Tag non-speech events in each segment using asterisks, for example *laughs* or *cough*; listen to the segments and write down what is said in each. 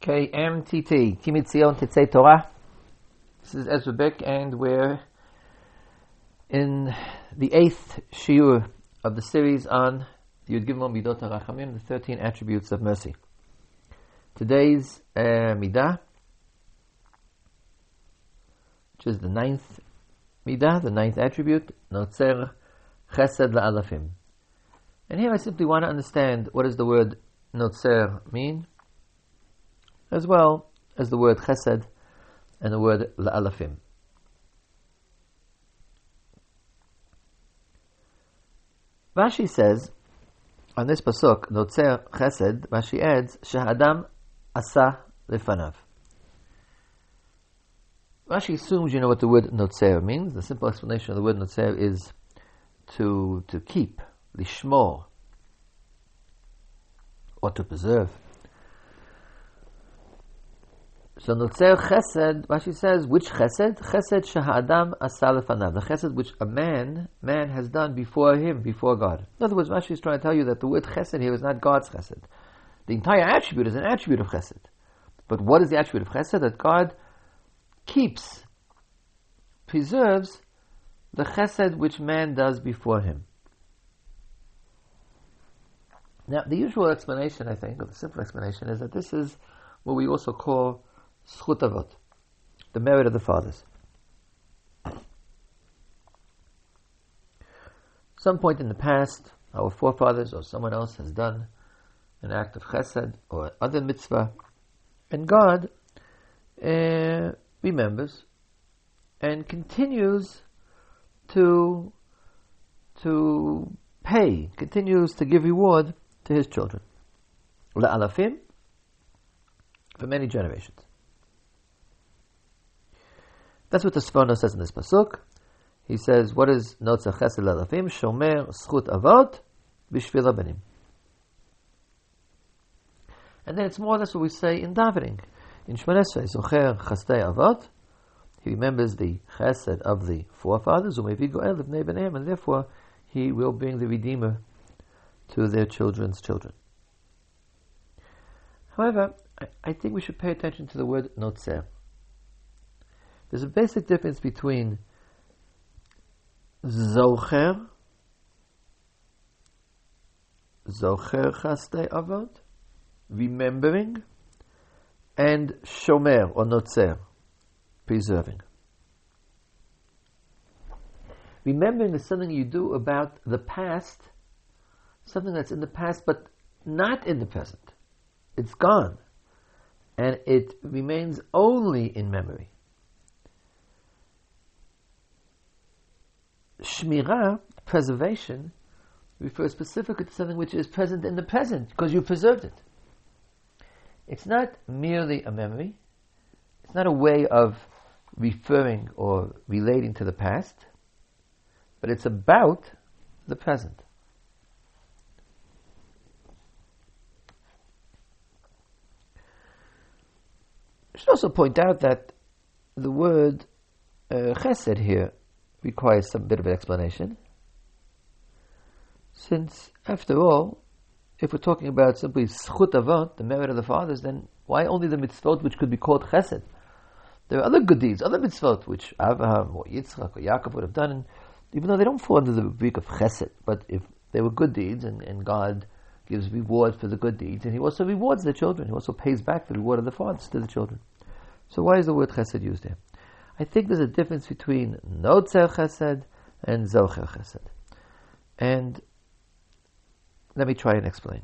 KMTT, Kimitzion Tetzei Torah. This is Ezra Bick, and we're in the eighth shiur of the series on the Yud Gimel Midot HaRachamim, the 13 attributes of mercy. Today's uh, Midah, which is the ninth Midah, the ninth attribute, Notzer Chesed La'alafim. And here I simply want to understand what does the word Notzer mean? As well as the word chesed and the word la'alafim. Rashi says on this pasuk, notzer chesed, Rashi adds, shahadam asa lefanav. Rashi assumes you know what the word notzer means. The simple explanation of the word notzer is to, to keep, lishmor, or to preserve. So Notzer Chesed, Rashi says, which Chesed? Chesed Shahadam Asalefanav. The Chesed which a man, man has done before him, before God. In other words, Rashi is trying to tell you that the word Chesed here is not God's Chesed. The entire attribute is an attribute of Chesed. But what is the attribute of Chesed? That God keeps, preserves the Chesed which man does before him. Now, the usual explanation, I think, or the simple explanation, is that this is what we also call Schut Avot, the merit of the fathers. Some point in the past, our forefathers or someone else has done an act of chesed or other mitzvah, and God uh, remembers and continues to to pay, continues to give reward to his children. La'alafim, for many generations. That's what the Sforno says in this pasuk. He says, "What is notza chesed lalafim? Shomer schut avot b'shvil benim." And then it's more or less what we say in davening. In Shemon Esrei, zocher chastei avot. He remembers the chesed of the forefathers, and therefore he will bring the redeemer to their children's children. However, I, I think we should pay attention to the word notzer. There's a basic difference between Zocher, Zocher Chaste Avot, remembering, and Shomer or Notzer, preserving. Remembering is something you do about the past, something that's in the past but not in the present. It's gone. And it remains only in memory. Shmirah, preservation, refers specifically to something which is present in the present because you preserved it. It's not merely a memory. It's not a way of referring or relating to the past, but it's about the present. I should also point out that the word uh, chesed here requires some bit of an explanation. Since, after all, if we're talking about simply schut avot, the merit of the fathers, then why only the mitzvot which could be called chesed? There are other good deeds, other mitzvot which Abraham or Yitzchak or Yaakov would have done, and even though they don't fall under the rubric of chesed, but if they were good deeds and, and God gives reward for the good deeds, and He also rewards the children, He also pays back the reward of the fathers to the children. So why is the word chesed used here? I think there's a difference between Notzer Chesed and Zocher Chesed. And let me try and explain.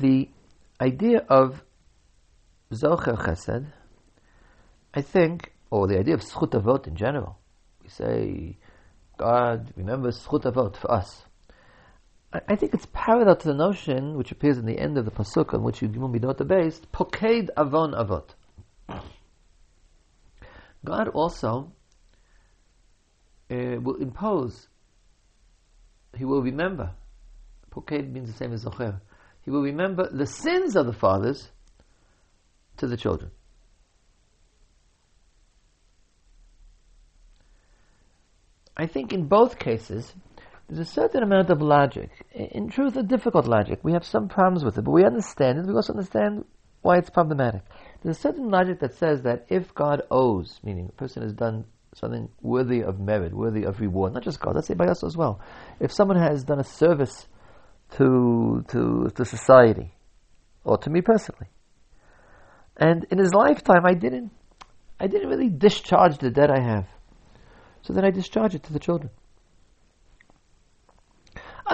The idea of Zocher Chesed, I think, or the idea of Schut Avot in general, we say, God remembers Schut Avot for us. I think it's parallel to the notion which appears in the end of the pasuk on which you Midot based, Poked Avon Avot. God also uh, will impose, He will remember. Poked means the same as Zocher. He will remember the sins of the fathers to the children. I think in both cases, there's a certain amount of logic. In truth, a difficult logic. We have some problems with it, but we understand it. We also understand why it's problematic. There's a certain logic that says that if God owes, meaning a person has done something worthy of merit, worthy of reward, not just God, let's say by us as well. If someone has done a service to, to, to society, or to me personally, and in his lifetime I didn't, I didn't really discharge the debt I have. So then I discharge it to the children.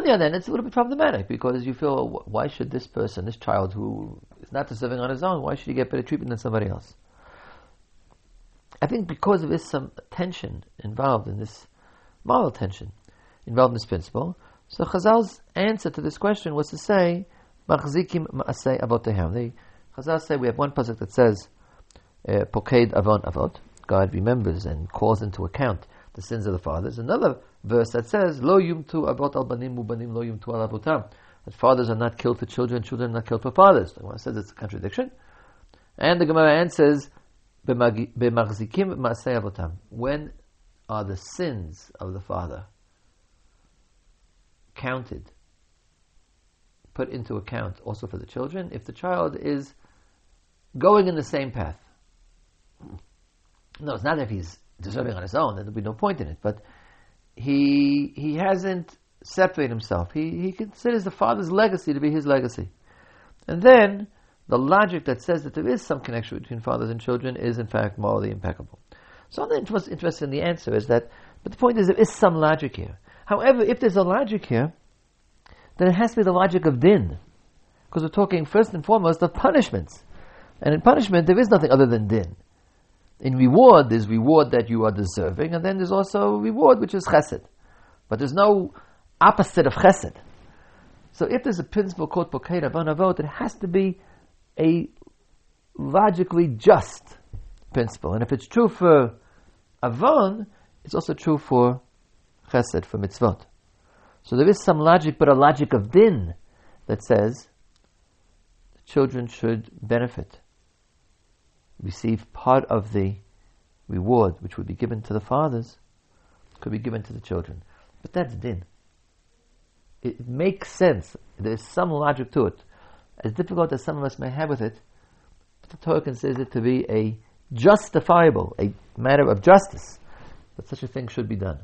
The other hand, it's a little bit problematic because you feel, why should this person, this child who is not deserving on his own, why should he get better treatment than somebody else? I think because there is some tension involved in this, moral tension involved in this principle, so Chazal's answer to this question was to say, Machzikim ma'asei avotehem. The Chazal say we have one pasuk that says, uh, Poked avon avot. God remembers and calls into account the sins of the fathers. Another verse that says, Lo yumtu avot al banim ubanim lo yumtu al avotam. That fathers are not killed for children, children are not killed for fathers. The says it's a contradiction. And the Gemara answers, B'machzikim ma'asei avotam. When are the sins of the father counted, put into account also for the children? If the child is going in the same path. No, it's not if he's deserving on his own, there'd be no point in it. But he he hasn't separated himself. He he considers the father's legacy to be his legacy. And then the logic that says that there is some connection between fathers and children is in fact morally impeccable. So I'm interested in the answer is that, but the point is there is some logic here. However, if there's a logic here, then it has to be the logic of din. Because we're talking first and foremost of punishments. And in punishment, there is nothing other than din. In reward, there's reward that you are deserving, and then there's also reward which is chesed. But there's no opposite of chesed. So if there's a principle called Poked Avon Avot, it has to be a logically just principle. And if it's true for Avon, it's also true for Chesed, for mitzvot. So there is some logic, but a logic of din that says children should benefit receive part of the reward which would be given to the fathers could be given to the children. But that's din. It makes sense. There's some logic to it. As difficult as some of us may have with it, the Torah considers it to be a justifiable, a matter of justice, that such a thing should be done.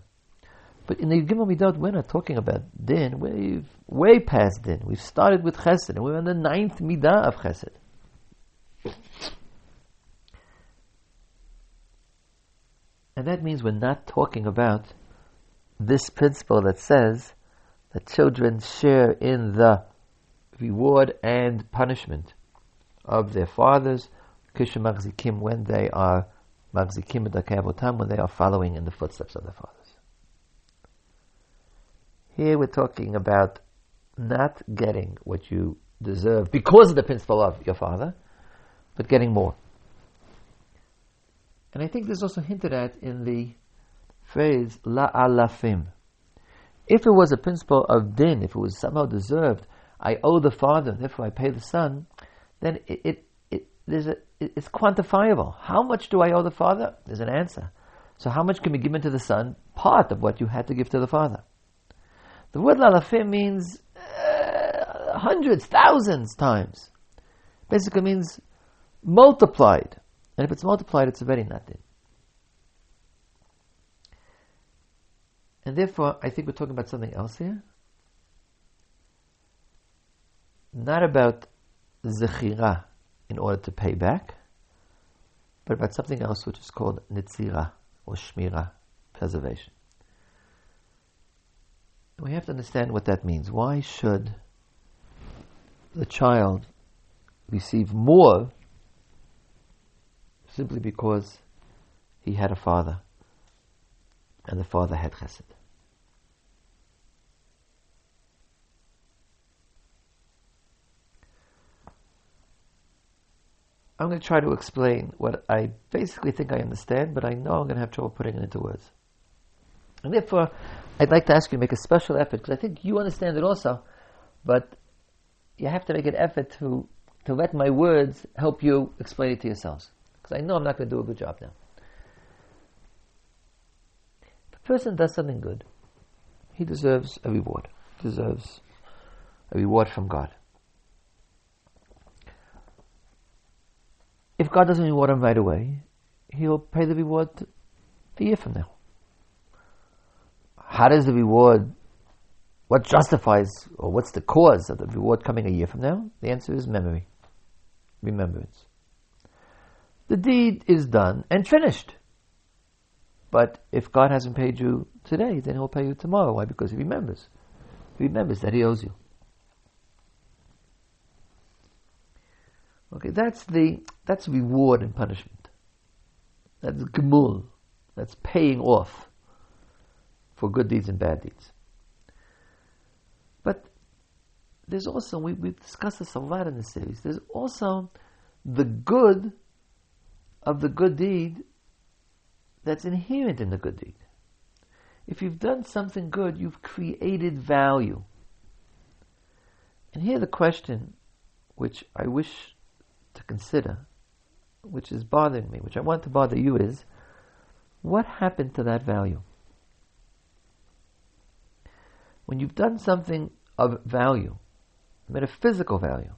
But in the Gimel Midot, we're not talking about din. We've way past din. We've started with chesed, and we're on the ninth midah of chesed. And that means we're not talking about this principle that says that children share in the reward and punishment of their fathers, Kishim when they are Machzikim Avotam, when they are following in the footsteps of their fathers. Here we're talking about not getting what you deserve because of the principle of your father, but getting more. And I think this is also hinted at in the phrase la alafim. If it was a principle of din, if it was somehow deserved, I owe the father, therefore I pay the son, then it, it, it there's a, it, it's quantifiable. How much do I owe the father? There's an answer. So how much can be given to the son? Part of what you had to give to the father. The word lalafim means uh, hundreds, thousands times. Basically means multiplied. And if it's multiplied, it's already nothing. And therefore, I think we're talking about something else here. Not about zechira in order to pay back, but about something else which is called nitzira or shmira, preservation. We have to understand what that means. Why should the child receive more simply because he had a father and the father had chesed. I'm going to try to explain what I basically think I understand, but I know I'm going to have trouble putting it into words. And therefore, I'd like to ask you to make a special effort, because I think you understand it also, but you have to make an effort to, to let my words help you explain it to yourselves because I know I'm not going to do a good job now. If a person does something good, he he deserves a reward. Deserves a reward from God. If God doesn't reward him right away, he'll pay the reward a year from now. How does the reward, what justifies, or what's the cause of the reward coming a year from now? The answer is memory, remembrance. The deed is done and finished. But if God hasn't paid you today, then He'll pay you tomorrow. Why? Because He remembers. He remembers that He owes you. Okay, that's the that's reward and punishment. That's gemul. That's paying off for good deeds and bad deeds. But there's also we, we've discussed this a lot in the series. There's also the good of the good deed that's inherent in the good deed. If you've done something good, you've created value. And here the question, which I wish to consider, which is bothering me, which I want to bother you, is what happened to that value? When you've done something of value, metaphysical value,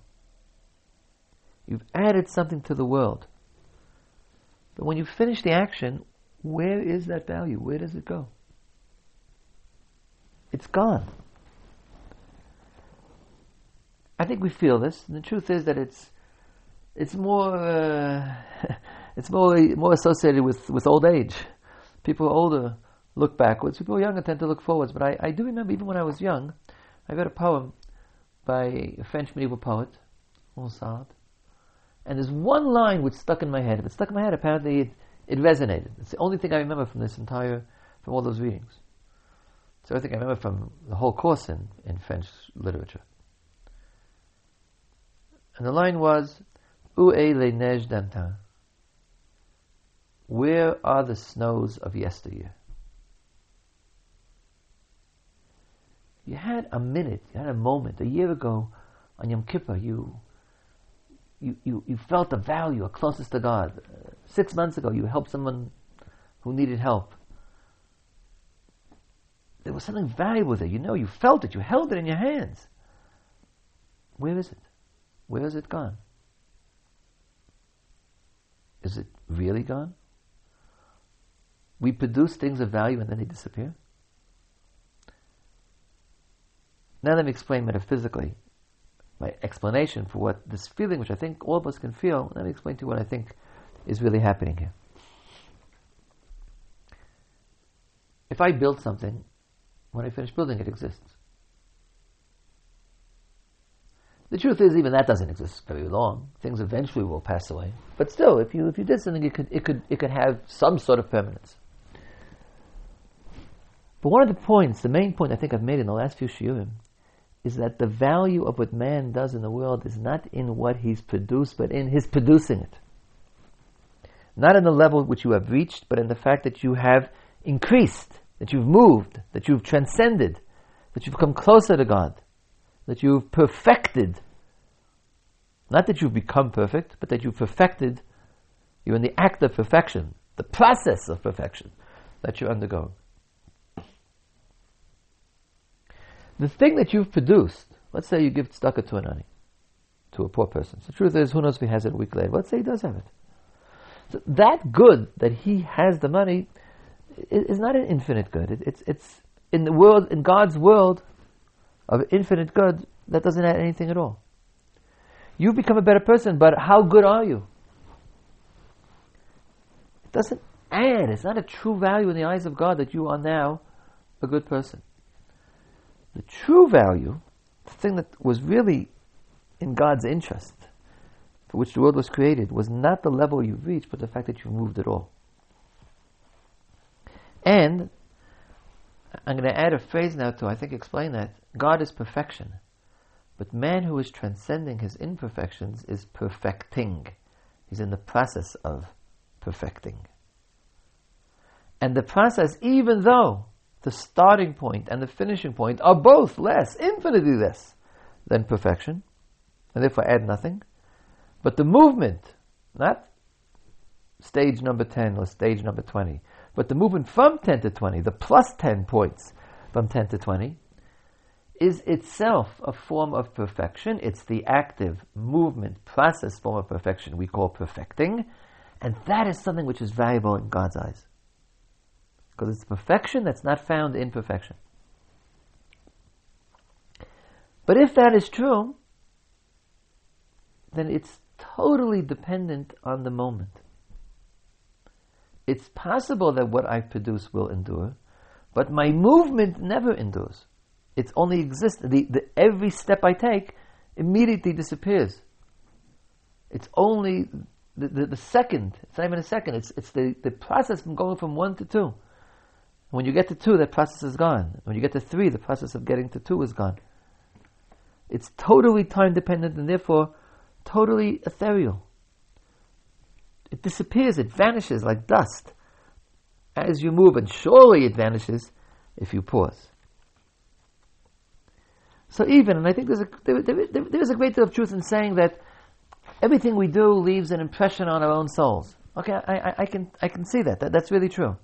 you've added something to the world. But when you finish the action, where is that value? Where does it go? It's gone. I think we feel this, and the truth is that it's it's more uh, *laughs* it's more more associated with, with old age. People older look backwards. People younger tend to look forwards. But I, I do remember even when I was young, I read a poem by a French medieval poet, Ronsard, and there's one line which stuck in my head. If it stuck in my head, apparently it, it resonated. It's the only thing I remember from this entire, from all those readings. So I think I remember from the whole course in, in French literature. And the line was, Où est les neiges d'antan? Where are the snows of yesteryear? You had a minute, you had a moment, a year ago on Yom Kippur, you you, you, felt the value, a closest to God. Six months ago, you helped someone who needed help. There was something valuable there. You know, you felt it. You held it in your hands. Where is it? Where is it gone? Is it really gone? We produce things of value and then they disappear. Now let me explain metaphysically my explanation for what this feeling, which I think all of us can feel, let me explain to you what I think is really happening here. If I build something, when I finish building, it exists. The truth is, even that doesn't exist very long. Things eventually will pass away. But still, if you if you did something, it could it could it could have some sort of permanence. But one of the points, the main point I think I've made in the last few shiurim, is that the value of what man does in the world is not in what he's produced, but in his producing it. Not in the level which you have reached, but in the fact that you have increased, that you've moved, that you've transcended, that you've come closer to God, that you've perfected. Not that you've become perfect, but that you've perfected. You're in the act of perfection, the process of perfection that you're undergoing. The thing that you've produced, let's say you give tzedakah to an ani, to a poor person. So the truth is, who knows if he has it a week later? Let's say he does have it. So that good that he has the money is not an infinite good. It, it's it's in the world, in God's world of infinite good, that doesn't add anything at all. You become a better person, but how good are you? It doesn't add. It's not a true value in the eyes of God that you are now a good person. The true value, the thing that was really in God's interest, for which the world was created, was not the level you've reached, but the fact that you've moved at all. And I'm going to add a phrase now to, I think, explain that. God is perfection. But man who is transcending his imperfections is perfecting. He's in the process of perfecting. And the process, even though the starting point and the finishing point are both less, infinitely less than perfection, and therefore add nothing. But the movement, not stage number 10 or stage number 20, but the movement from 10 to 20, the plus 10 points, from 10 to 20, is itself a form of perfection. It's the active movement process form of perfection we call perfecting. And that is something which is valuable in God's eyes. Because it's perfection that's not found in perfection. But if that is true, then it's totally dependent on the moment. It's possible that what I produce will endure, but my movement never endures. It's only exists. The, the, every step I take immediately disappears. It's only the, the, the, second. It's not even a second. It's, it's the, the process from going from one to two. When you get to two, that process is gone. When you get to three, the process of getting to two is gone. It's totally time dependent and therefore totally ethereal. It disappears, it vanishes like dust as you move, and surely it vanishes if you pause. So even, and I think there's a, there, there, there is a great deal of truth in saying that everything we do leaves an impression on our own souls. Okay, I, I, I can, I can see that. that. That's really true.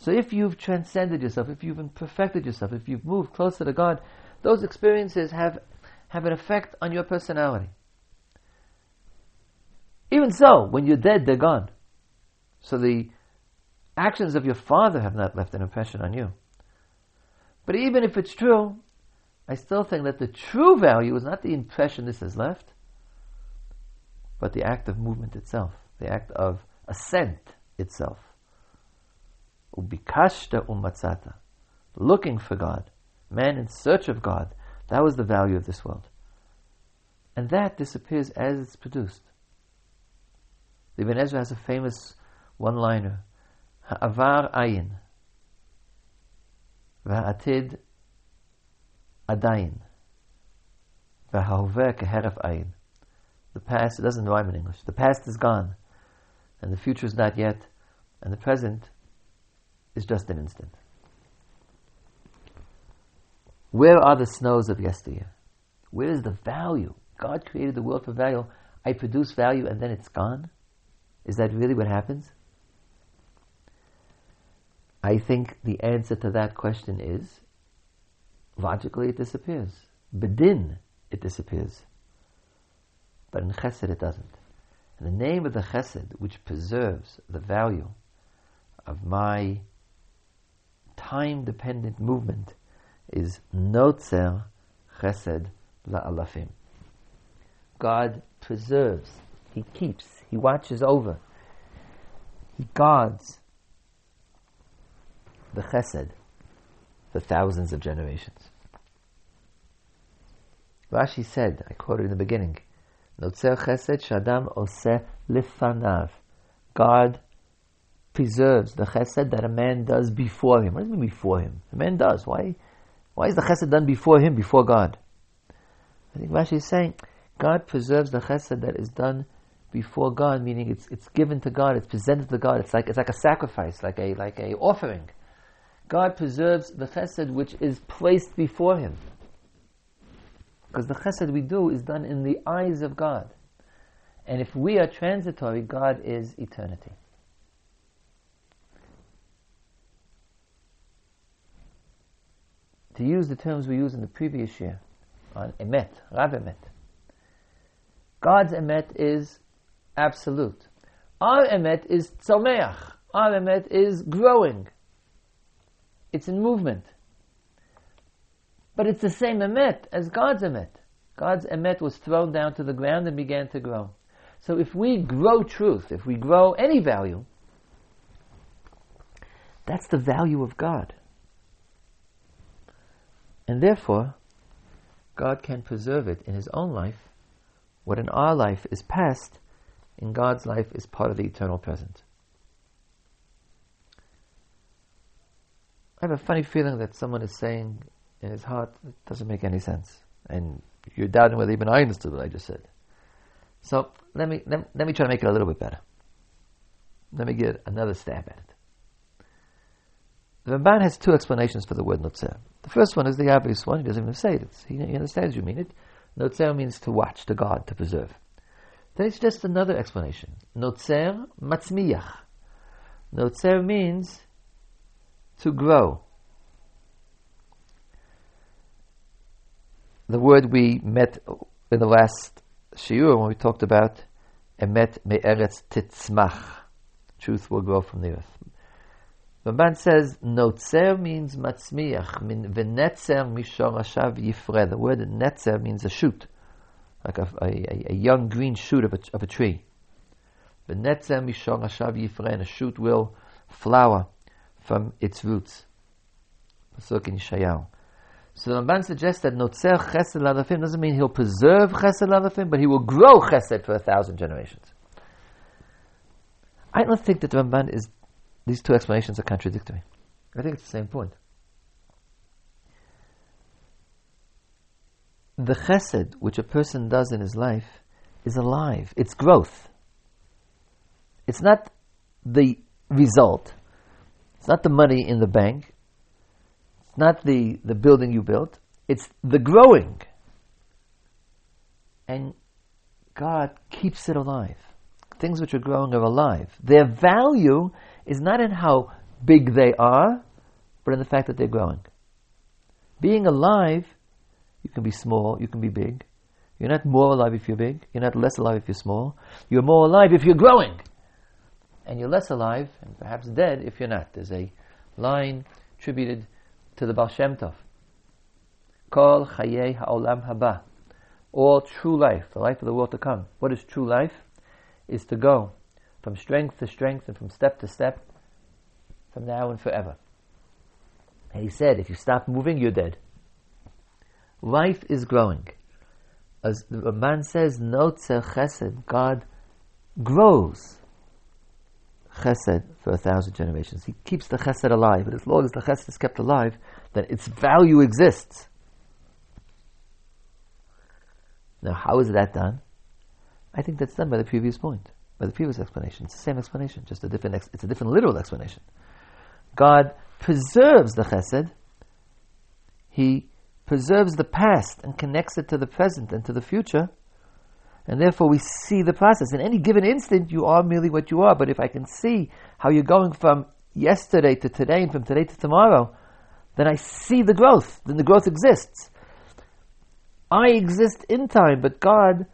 So if you've transcended yourself, if you've perfected yourself, if you've moved closer to God, those experiences have, have an effect on your personality. Even so, when you're dead, they're gone. So the actions of your father have not left an impression on you. But even if it's true, I still think that the true value is not the impression this has left, but the act of movement itself, the act of ascent itself. Ubikashta umatzata, looking for God, man in search of God. That was the value of this world. And that disappears as it's produced. The Ibn Ezra has a famous one-liner, Ha'avar ayin, va'atid adayin, v'ha'hoveh keheref ayin. The past, it doesn't rhyme in English, the past is gone, and the future is not yet, and the present is just an instant. Where are the snows of yesteryear? Where is the value? God created the world for value. I produce value and then it's gone? Is that really what happens? I think the answer to that question is logically it disappears. Bedin, it disappears. But in chesed it doesn't. And the name of the chesed which preserves the value of my time dependent movement is notzer chesed la'alafim. God preserves, He keeps, he watches over. He guards the chesed for thousands of generations. Rashi said, I quoted in the beginning, Notzer chesed shadam oseh lifanav. God preserves the chesed that a man does before him. What does it mean before him? The man does. Why? Why is the chesed done before him, before God? I think Rashi is saying God preserves the chesed that is done before God, meaning it's it's given to God, it's presented to God. It's like it's like a sacrifice, like a like a offering. God preserves the chesed which is placed before Him, because the chesed we do is done in the eyes of God, and if we are transitory, God is eternity. To use the terms we used in the previous year on emet, rav emet. God's emet is absolute. Our emet is tzomeach. Our emet is growing. It's in movement. But it's the same emet as God's emet. God's emet was thrown down to the ground and began to grow. So if we grow truth, if we grow any value, that's the value of God. And therefore, God can preserve it in His own life. What in our life is past in God's life is part of the eternal present. I have a funny feeling that someone is saying in his heart it doesn't make any sense. And you're doubting whether even I understood what I just said. So let me let, let me try to make it a little bit better. Let me get another stab at it. The Ramban has two explanations for the word notzer. The first one is the obvious one. He doesn't even say it. He, he understands you mean it. Notzer means to watch, to guard, to preserve. Then it's just another explanation. Notzer matzmiyach. Notzer means to grow. the word we met in the last shiur when we talked about emet me'eretz titzmach. Truth will grow from the earth. Man says notzer means matzmiach. Min v'netzer mishorashav yifre. The word netzer means a shoot, like a, a, a young green shoot of a, of a tree. V'netzer mishorashav yifre. And a shoot will flower from its roots. Pasuk in Yeshayahu. So the Ramban suggests that Notzer Chesed Ladafim doesn't mean he'll preserve Chesed Ladafim, but he will grow Chesed for a thousand generations. I don't think that the Ramban is, these two explanations are contradictory. I think it's the same point. The Chesed which a person does in his life is alive. It's growth. It's not the result. It's not the money in the bank. It's not the, the building you built. It's the growing. And God keeps it alive. Things which are growing are alive. Their value is not in how big they are, but in the fact that they're growing. Being alive, you can be small, you can be big. You're not more alive if you're big. You're not less alive if you're small. You're more alive if you're growing. And you're less alive, and perhaps dead, if you're not. There's a line attributed to the Baal Shem Tov. Kol Chayei Ha'olam Haba. All true life, the life of the world to come. What is true life? Is to go from strength to strength and from step to step, from now and forever. And he said, if you stop moving, you're dead. Life is growing. As the man says, no chesed, God grows chesed for a thousand generations. He keeps the chesed alive, but as long as the chesed is kept alive, then its value exists. Now, how is that done? I think that's done by the previous point, by the previous explanation. It's the same explanation, just a different. Ex- it's a different literal explanation. God preserves the chesed. He preserves the past and connects it to the present and to the future. And therefore, we see the process. In any given instant, you are merely what you are. But if I can see how you're going from yesterday to today and from today to tomorrow, then I see the growth. Then the growth exists. I exist in time, but God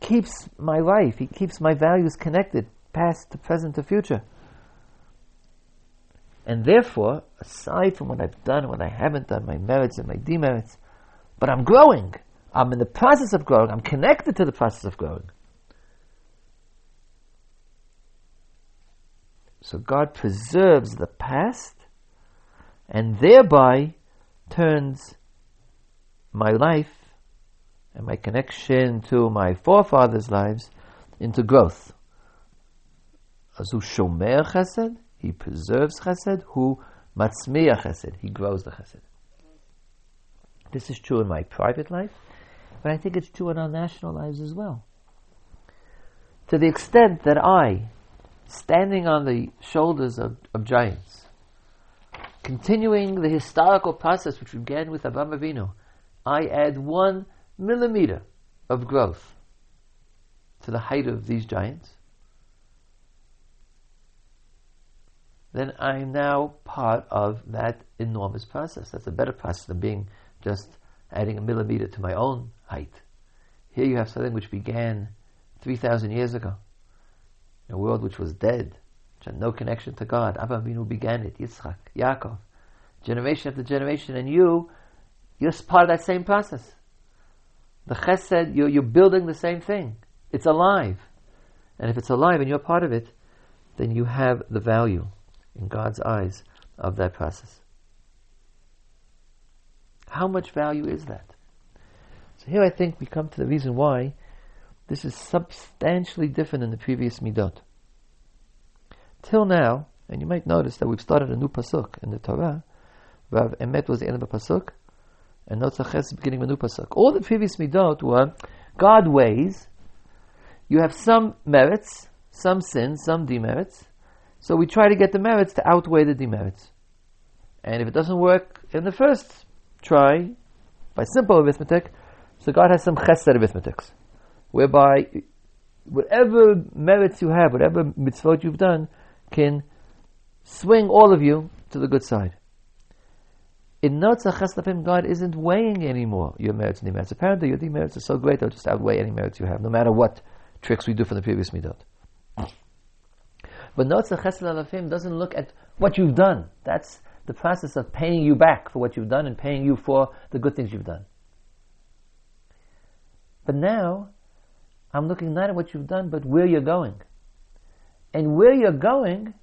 keeps my life. He keeps my values connected, past to present to future. And therefore, aside from what I've done what I haven't done, my merits and my demerits, but I'm growing. I'm in the process of growing. I'm connected to the process of growing. So God preserves the past and thereby turns my life and my connection to my forefathers' lives into growth. Azu shomer chesed, he preserves chesed, who matzmiya chesed, he grows the chesed. This is true in my private life, but I think it's true in our national lives as well. To the extent that I, standing on the shoulders of, of giants, continuing the historical process which began with Abraham Avinu, I add one millimeter of growth to the height of these giants, then I'm now part of that enormous process. That's a better process than being just adding a millimeter to my own height. Here you have something which began 3,000 years ago, a world which was dead, which had no connection to God. Abraham Avinu began it, Yitzchak, Yaakov, generation after generation, and you, you're part of that same process. The chesed, you're, you're building the same thing. It's alive. And if it's alive and you're part of it, then you have the value in God's eyes of that process. How much value is that? So here I think we come to the reason why this is substantially different than the previous midot. Till now, and you might notice that we've started a new pasuk in the Torah. Rav Emet was the end of the pasuk, and Notzach is the beginning new pasuk. All the previous midot were God ways. You have some merits, some sins, some demerits. So we try to get the merits to outweigh the demerits. And if it doesn't work in the first try, by simple arithmetic, so God has some chesed arithmetics, whereby whatever merits you have, whatever mitzvot you've done, can swing all of you to the good side. In Notza Cheslafim, God isn't weighing anymore your merits and demerits. Apparently, your demerits are so great, they'll just outweigh any merits you have, no matter what tricks we do from the previous midot. But Notza Cheslafim doesn't look at what you've done. That's the process of paying you back for what you've done and paying you for the good things you've done. But now, I'm looking not at what you've done, but where you're going. And where you're going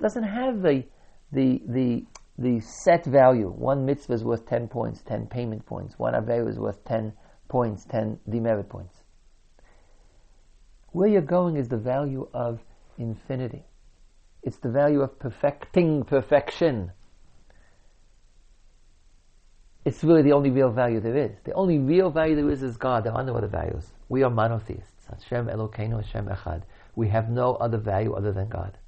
doesn't have the, the, the, the set value. One mitzvah is worth 10 points, 10 payment points. One aveira is worth 10 points, 10 demerit points. Where you're going is the value of infinity. It's the value of perfecting perfection. It's really the only real value there is. The only real value there is is God. There are no other values. We are monotheists. Hashem Elokeinu Hashem Echad. We have no other value other than God.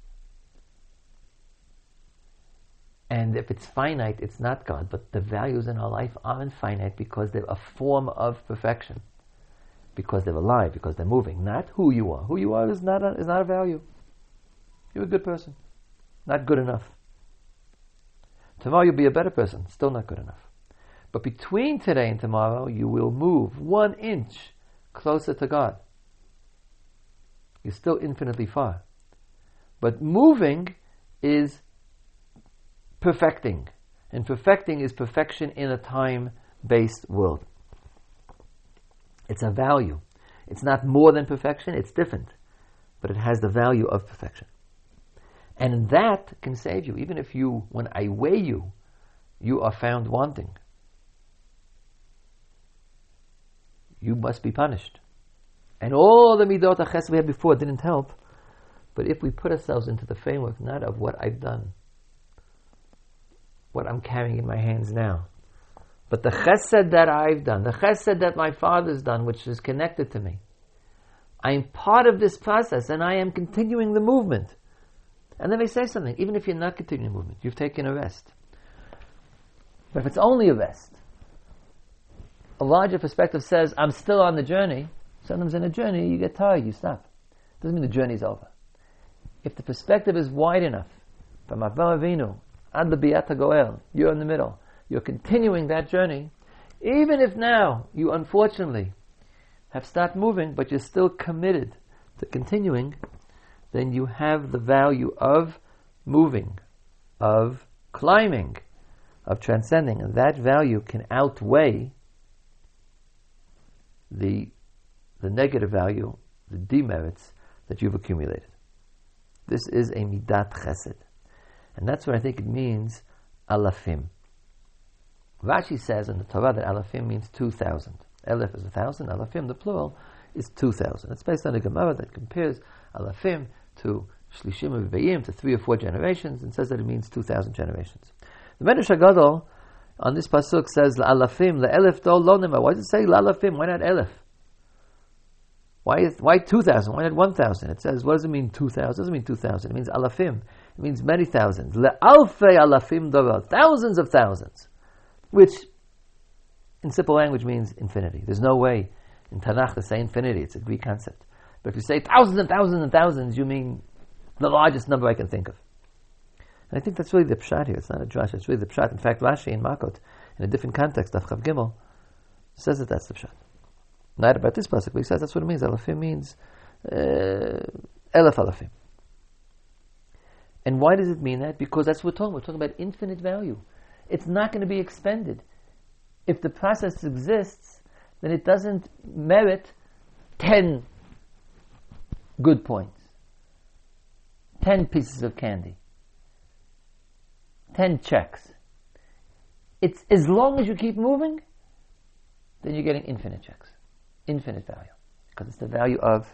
And if it's finite, it's not God. But the values in our life aren't finite because they're a form of perfection. Because they're alive, because they're moving. Not who you are. Who you are is not a, is not a value. You're a good person. Not good enough. Tomorrow you'll be a better person. Still not good enough. But between today and tomorrow, you will move one inch closer to God. You're still infinitely far. But moving is perfecting. And perfecting is perfection in a time based world. It's a value. It's not more than perfection, it's different. But it has the value of perfection. And that can save you. Even if you, when I weigh you, you are found wanting. You must be punished. And all the midot aches we had before didn't help. But if we put ourselves into the framework not of what I've done, what I'm carrying in my hands now, but the chesed that I've done, the chesed that my father's done, which is connected to me, I am part of this process and I am continuing the movement. And then they say something, even if you're not continuing the movement, you've taken a rest. But if it's only a rest, a larger perspective says, I'm still on the journey. Sometimes in a journey, you get tired, you stop. Doesn't mean the journey's over. If the perspective is wide enough, from Avraham Avinu, Ad Biata Goel, you're in the middle, you're continuing that journey, even if now you unfortunately have stopped moving, but you're still committed to continuing, then you have the value of moving, of climbing, of transcending, and that value can outweigh the, the negative value, the demerits that you've accumulated. This is a midat chesed. And that's what I think it means, alafim. Rashi says in the Torah that alafim means 2,000. Elif is a thousand, alafim, the plural, is 2,000. It's based on a Gemara that compares alafim to shlishim v'vayim, to three or four generations, and says that it means 2,000 generations. The Medrash Hagadol on this pasuk says la'alafim la'elif do lo Why does it say la'alafim? Why not elif? Why why two thousand? Why not one thousand? It says what does it mean two thousand? It doesn't mean two thousand. It means alafim. It means many thousands. Le'alfei alafim dovel. Thousands of thousands, which in simple language means infinity. There's no way in Tanakh to say infinity. It's a Greek concept. But if you say thousands and thousands and thousands, you mean the largest number I can think of. And I think that's really the pshat here. It's not a drash. It's really the pshat. In fact, Rashi in Makot, in a different context, Chav Gimel, says that that's the pshat. Not about this pasuk, but he says that's what it means. Alafim means uh, elef alafim. And why does it mean that? Because that's what we're talking. We're talking about infinite value. It's not going to be expended. If the process exists, then it doesn't merit ten good points, ten pieces of candy. 10 checks. It's as long as you keep moving, then you're getting infinite checks, infinite value, because it's the value of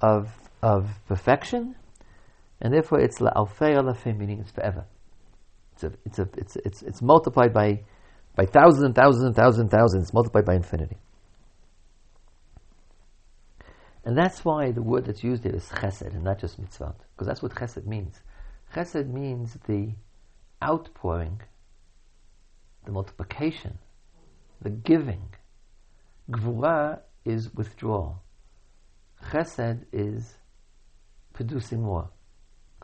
of of perfection, and therefore it's la alfei alafim, meaning it's forever. It's a, it's a, it's it's it's multiplied by by thousands and thousands and thousands and thousands, it's multiplied by infinity. And that's why the word that's used here is chesed and not just mitzvot, because that's what chesed means. Chesed means the outpouring, the multiplication, the giving. Gvura is withdrawal. Chesed is producing more.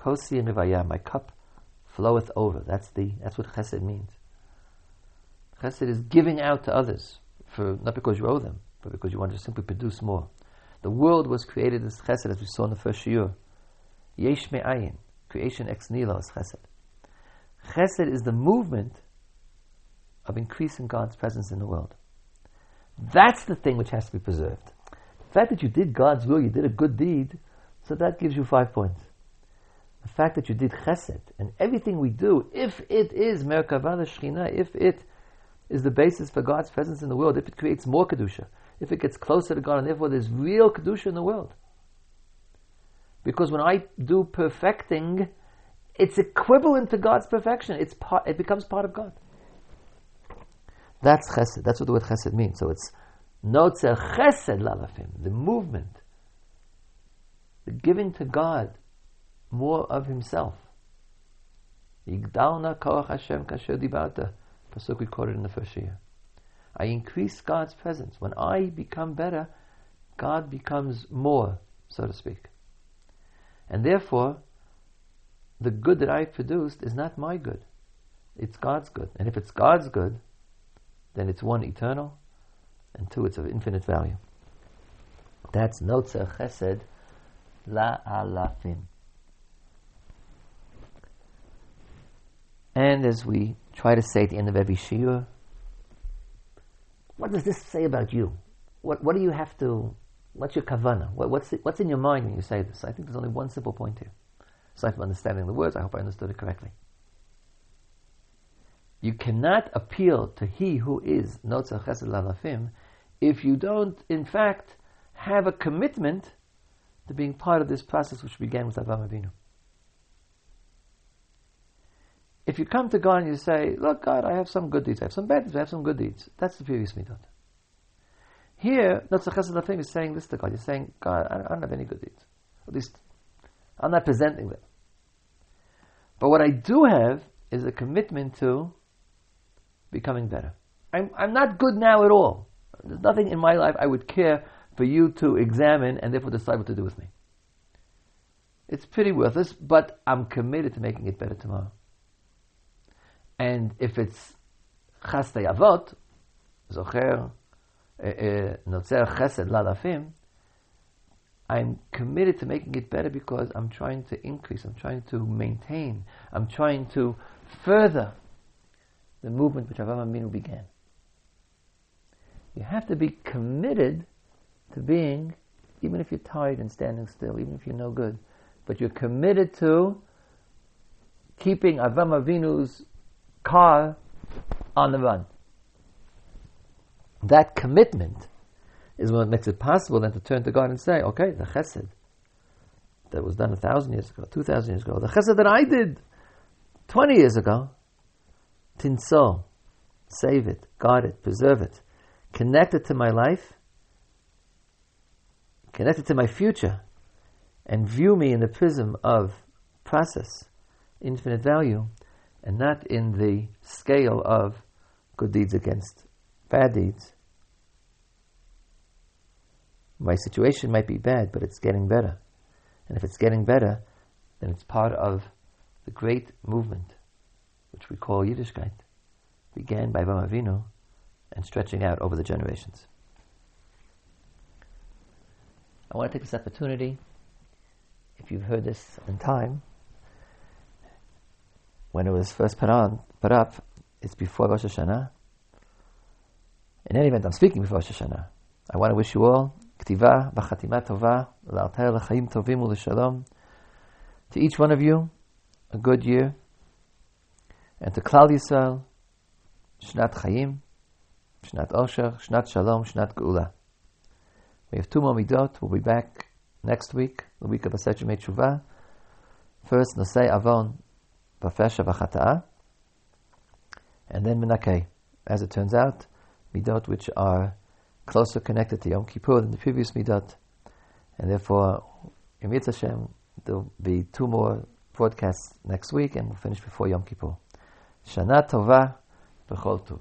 Kosi and my cup floweth over. That's the that's what chesed means. Chesed is giving out to others for not because you owe them, but because you want to simply produce more. The world was created as chesed, as we saw in the first shiur. Yesh me'ayin, creation ex nihilo is chesed. Chesed is the movement of increasing God's presence in the world. That's the thing which has to be preserved. The fact that you did God's will, you did a good deed, so that gives you five points. The fact that you did chesed, and everything we do, if it is merkavah shechina, if it is the basis for God's presence in the world, if it creates more kedusha, if it gets closer to God, and therefore there's real kedusha in the world. Because when I do perfecting, it's equivalent to God's perfection. It's part, it becomes part of God. That's chesed. That's what the word chesed means. So it's notzer chesed lalafim, the movement, the giving to God more of Himself. Hashem kasher. Pasuk we quoted in the first year. I increase God's presence. When I become better, God becomes more, so to speak. And therefore, the good that I produced is not my good. It's God's good. And if it's God's good, then it's one eternal, and two it's of infinite value. That's Notzer Chesed La Alafim. And as we try to say at the end of every shiur, what does this say about you? What, what do you have to, what's your kavana? What, what's, it, what's in your mind when you say this? I think there's only one simple point here. Aside from understanding the words, I hope I understood it correctly. You cannot appeal to he who is Notza Chesed Lalafim if you don't, in fact, have a commitment to being part of this process which began with Avraham Avinu. If you come to God and you say, Look, God, I have some good deeds, I have some bad deeds, I have some good deeds, that's the previous mitzvot. Here, Notza Chesed Lalafim is saying this to God. You're saying, God, I don't have any good deeds. At least, I'm not presenting them. But what I do have is a commitment to becoming better. I'm, I'm not good now at all. There's nothing in my life I would care for you to examine and therefore decide what to do with me. It's pretty worthless, but I'm committed to making it better tomorrow. And if it's chasdei avot, zocher, eh, eh, notzer chesed lalafim, I'm committed to making it better because I'm trying to increase, I'm trying to maintain, I'm trying to further the movement which Avraham Avinu began. You have to be committed to being, even if you're tired and standing still, even if you're no good, but you're committed to keeping Avraham Avinu's car on the run. That commitment is what makes it possible then to turn to God and say, okay, the chesed that was done a thousand years ago, two thousand years ago, the chesed that I did twenty years ago, Tinso, save it, guard it, preserve it, connect it to my life, connect it to my future, and view me in the prism of process, infinite value, and not in the scale of good deeds against bad deeds. My situation might be bad, but it's getting better. And if it's getting better, then it's part of the great movement which we call Yiddishkeit, began by Avraham Avinu and stretching out over the generations. I want to take this opportunity, if you've heard this in time, when it was first put on, put up, it's before Rosh Hashanah. In any event, I'm speaking before Rosh Hashanah. I want to wish you all ktiva v'chatima tova l'alter l'chaim tovim u'l'shalom. To each one of you, a good year, and to Klal Yisrael, Shnat Chaim, Shnat Osher, Shnat Shalom, Shnat Geula. We have two more midot. We'll be back next week, the week of Aseret Yemei Tshuva. First, Nosei Avon, Vafesha Vechata'a, and then Menakeh. As it turns out, midot which are closer connected to Yom Kippur than the previous midot, and therefore, in yirtzeh Hashem, there'll be two more broadcasts next week, and we'll finish before Yom Kippur. Shana Tova B'chol tov.